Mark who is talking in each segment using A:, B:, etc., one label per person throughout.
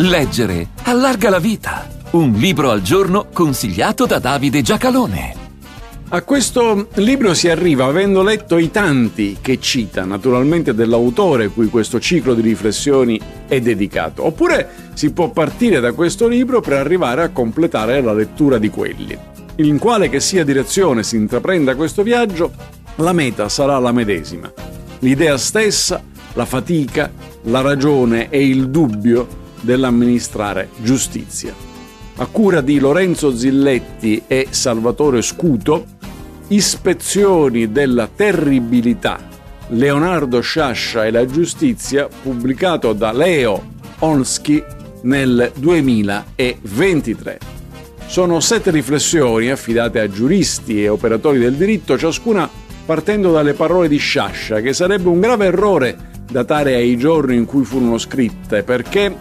A: Leggere allarga la vita. Un libro al giorno consigliato da Davide Giacalone.
B: A questo libro si arriva avendo letto i tanti che cita, naturalmente dell'autore cui questo ciclo di riflessioni è dedicato. Oppure si può partire da questo libro per arrivare a completare la lettura di quelli. In quale che sia direzione si intraprenda questo viaggio, la meta sarà la medesima. L'idea stessa, la fatica, la ragione e il dubbio dell'amministrare giustizia. A cura di Lorenzo Zilletti e Salvatore Scuto, Ispezioni della terribilità, Leonardo Sciascia e la giustizia, pubblicato da Leo Onsky nel 2023. Sono sette riflessioni affidate a giuristi e operatori del diritto, ciascuna partendo dalle parole di Sciascia, che sarebbe un grave errore datare ai giorni in cui furono scritte, perché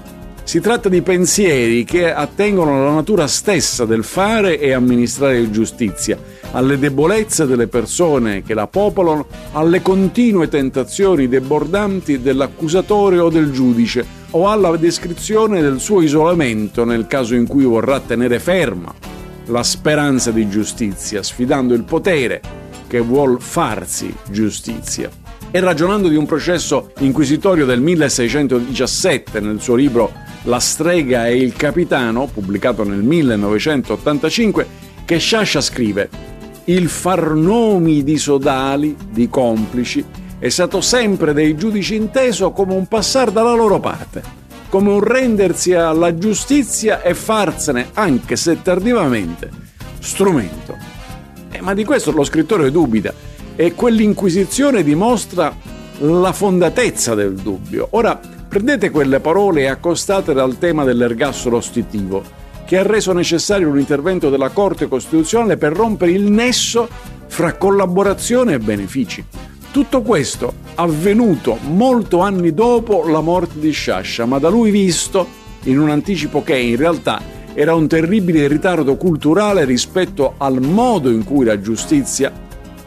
B: si tratta di pensieri che attengono alla natura stessa del fare e amministrare giustizia, alle debolezze delle persone che la popolano, alle continue tentazioni debordanti dell'accusatore o del giudice, o alla descrizione del suo isolamento nel caso in cui vorrà tenere ferma la speranza di giustizia, sfidando il potere che vuol farsi giustizia. E ragionando di un processo inquisitorio del 1617 nel suo libro la strega e il capitano, pubblicato nel 1985, che Sciascia scrive Il far nomi di sodali, di complici, è stato sempre dei giudici inteso come un passare dalla loro parte, come un rendersi alla giustizia e farsene, anche se tardivamente, strumento. Eh, ma di questo lo scrittore dubita e quell'inquisizione dimostra la fondatezza del dubbio. Ora, Prendete quelle parole e accostatele al tema dell'ergastolo ostitivo, che ha reso necessario un intervento della Corte Costituzionale per rompere il nesso fra collaborazione e benefici. Tutto questo avvenuto molto anni dopo la morte di Sciascia, ma da lui visto in un anticipo che in realtà era un terribile ritardo culturale rispetto al modo in cui la giustizia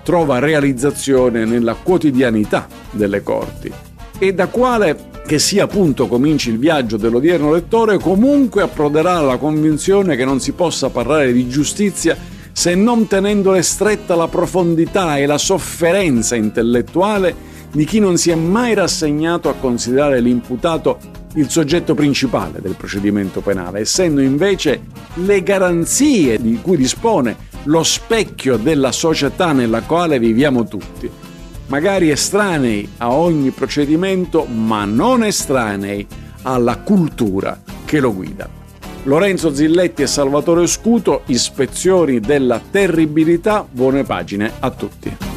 B: trova realizzazione nella quotidianità delle corti e da quale che sia appunto cominci il viaggio dell'odierno lettore, comunque approderà alla convinzione che non si possa parlare di giustizia se non tenendole stretta la profondità e la sofferenza intellettuale di chi non si è mai rassegnato a considerare l'imputato il soggetto principale del procedimento penale, essendo invece le garanzie di cui dispone lo specchio della società nella quale viviamo tutti magari estranei a ogni procedimento, ma non estranei alla cultura che lo guida. Lorenzo Zilletti e Salvatore Scuto, ispezioni della terribilità, buone pagine a tutti.